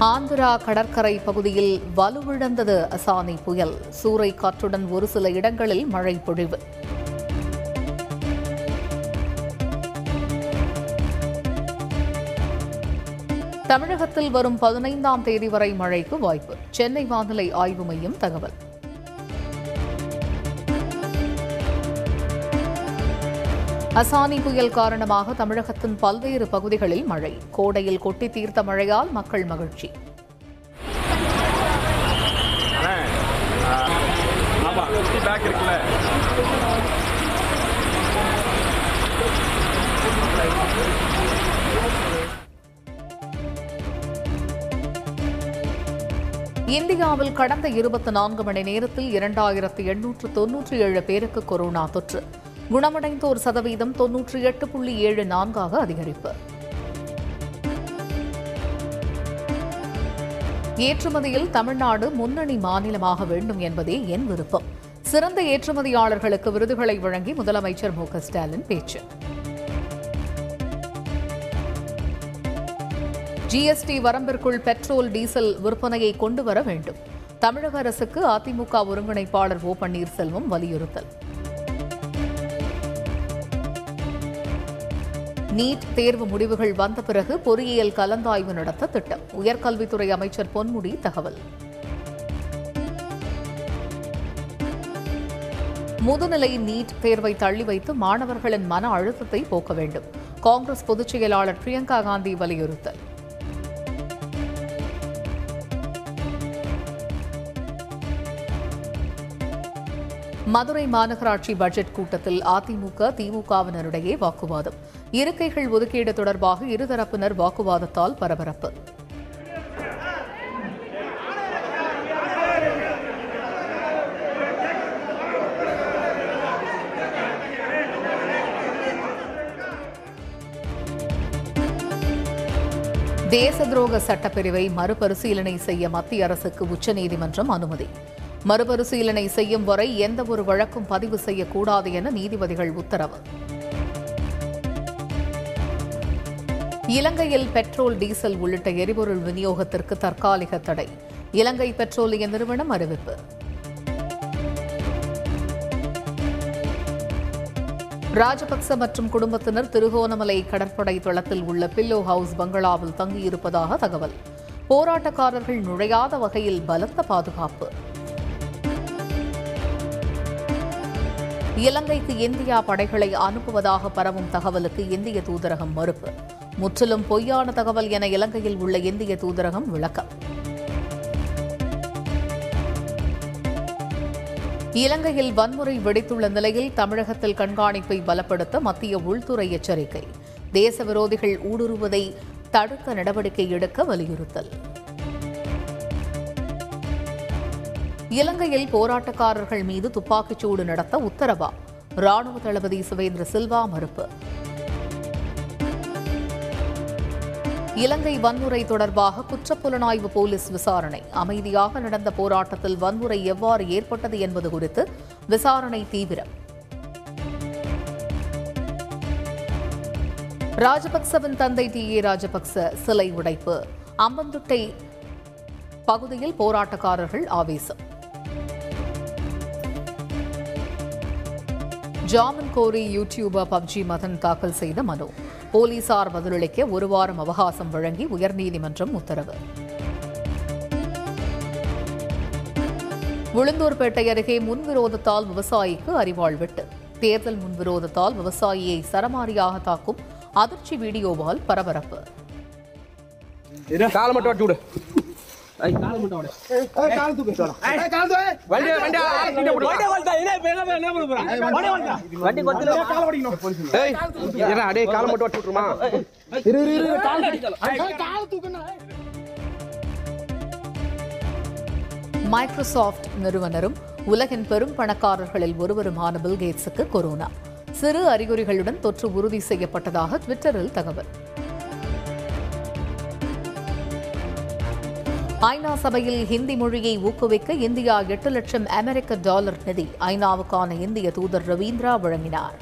ஆந்திரா கடற்கரை பகுதியில் வலுவிழந்தது அசானி புயல். சூறை காற்றுடன் ஒரு சில இடங்களில் மழை பொழிவு. தமிழகத்தில் வரும் பதினைந்தாம் தேதி வரை மழைக்கு வாய்ப்பு. சென்னை வானிலை ஆய்வு மையம் தகவல். அசானி புயல் காரணமாக தமிழகத்தின் பல்வேறு பகுதிகளில் மழை. கோடையில் கொட்டி தீர்த்த மழையால் மக்கள் மகிழ்ச்சி. இந்தியாவில் கடந்த இருபத்தி நான்கு மணி நேரத்தில் இரண்டாயிரத்து எண்ணூற்று தொன்னூற்றி ஏழு பேருக்கு கொரோனா தொற்று. குணமடைந்தோர் சதவீதம் தொன்னூற்றி எட்டு புள்ளி ஏழு நான்காக அதிகரிப்பு. ஏற்றுமதியில் தமிழ்நாடு முன்னணி மாநிலமாக வேண்டும் என்பதே என் விருப்பம். சிறந்த ஏற்றுமதியாளர்களுக்கு விருதுகளை வழங்கி முதலமைச்சர் மு ஸ்டாலின் பேச்சு. ஜிஎஸ்டி வரம்பிற்குள் பெட்ரோல் டீசல் விற்பனையை கொண்டு வர வேண்டும். தமிழக அரசுக்கு அதிமுக ஒருங்கிணைப்பாளர் ஓ பன்னீர்செல்வம் வலியுறுத்தல். நீட் தேர்வு முடிவுகள் வந்த பிறகு பொறியியல் கலந்தாய்வு நடத்த திட்டம். உயர்கல்வித்துறை அமைச்சர் பொன்முடி தகவல். முதுநிலை நீட் தேர்வை தள்ளி வைத்து மாணவர்களின் மன அழுத்தத்தை போக்க வேண்டும். காங்கிரஸ் பொதுச் செயலாளர் பிரியங்கா காந்தி வலியுறுத்தல். மதுரை மாநகராட்சி பட்ஜெட் கூட்டத்தில் அதிமுக திமுகவினரிடையே வாக்குவாதம். இருக்கைகள் ஒதுக்கீடு தொடர்பாக இருதரப்பினர் வாக்குவாதத்தால் பரபரப்பு. தேச துரோக சட்டப்பிரிவை மறுபரிசீலனை செய்ய மத்திய அரசுக்கு உச்சநீதிமன்றம் அனுமதி. மறுபரிசீலனை செய்யும் வரை எந்தவொரு வழக்கும் பதிவு செய்யக்கூடாது என நீதிபதிகள் உத்தரவு. இலங்கையில் பெட்ரோல் டீசல் உள்ளிட்ட எரிபொருள் விநியோகத்திற்கு தற்காலிக தடை. இலங்கை பெட்ரோலிய நிறுவனம் அறிவிப்பு. ராஜபக்ச மற்றும் குடும்பத்தினர் திருகோணமலை கடற்படை தளத்தில் உள்ள பில்லோ ஹவுஸ் பங்களாவில் தங்கியிருப்பதாக தகவல். போராட்டக்காரர்கள் நுழையாத வகையில் பலத்த பாதுகாப்பு. இலங்கைக்கு இந்தியா படைகளை அனுப்புவதாக பரவும் தகவலுக்கு இந்திய தூதரகம் மறுப்பு. முற்றிலும் பொய்யான தகவல் என இலங்கையில் உள்ள இந்திய தூதரகம் விளக்கம். இலங்கையில் வன்முறை வெடித்துள்ள நிலையில் தமிழகத்தில் கண்காணிப்பை பலப்படுத்த மத்திய உள்துறை எச்சரிக்கை. தேச விரோதிகள் ஊடுருவதை தடுக்க நடவடிக்கை எடுக்க வலியுறுத்தல். இலங்கையில் போராட்டக்காரர்கள் மீது துப்பாக்கிச்சூடு நடத்த உத்தரவா? ராணுவ தளபதி சுவேந்திர சில்வா மறுப்பு. இலங்கை வன்முறை தொடர்பாக குற்றப்புலனாய்வு போலீஸ் விசாரணை. அமைதியாக நடந்த போராட்டத்தில் வன்முறை எவ்வாறு ஏற்பட்டது என்பது குறித்து விசாரணை தீவிரம். ராஜபக்சவின் தந்தை டி. ஏ. ராஜபக்ச சிலை உடைப்பு. அம்பந்துட்டை பகுதியில் போராட்டக்காரர்கள் ஆவேசம். ஜாமீன் கோரி யூடியூபர் பப்ஜி மதன் தாக்கல் செய்த மனு. போலீசார் பதிலளிக்க ஒரு வாரம் அவகாசம் வழங்கி உயர்நீதிமன்றம் உத்தரவு. உளுந்தூர்பேட்டை அருகே முன்விரோதத்தால் விவசாயிக்கு அறிவாள் வெட்டு. தேர்தல் முன்விரோதத்தால் விவசாயியை சரமாரியாக தாக்கும் அதிர்ச்சி வீடியோவால் பரபரப்பு. அடே, காலை மட்டும்? மைக்ரோசாஃப்ட் நிறுவனரும் உலகின் பெரும் பணக்காரர்களில் ஒருவருமான பில் கேட்ஸுக்கு கொரோனா. சிறு அறிகுறிகளுடன் தொற்று உறுதி செய்யப்பட்டதாக ட்விட்டரில் தகவல். ஐநா சபையில் ஹிந்தி மொழியை ஊக்குவிக்க இந்தியா எட்டு லட்சம் அமெரிக்க டாலர் நிதி. ஐநாவுக்கான இந்திய தூதர் ரவீந்திரா வழங்கினார்.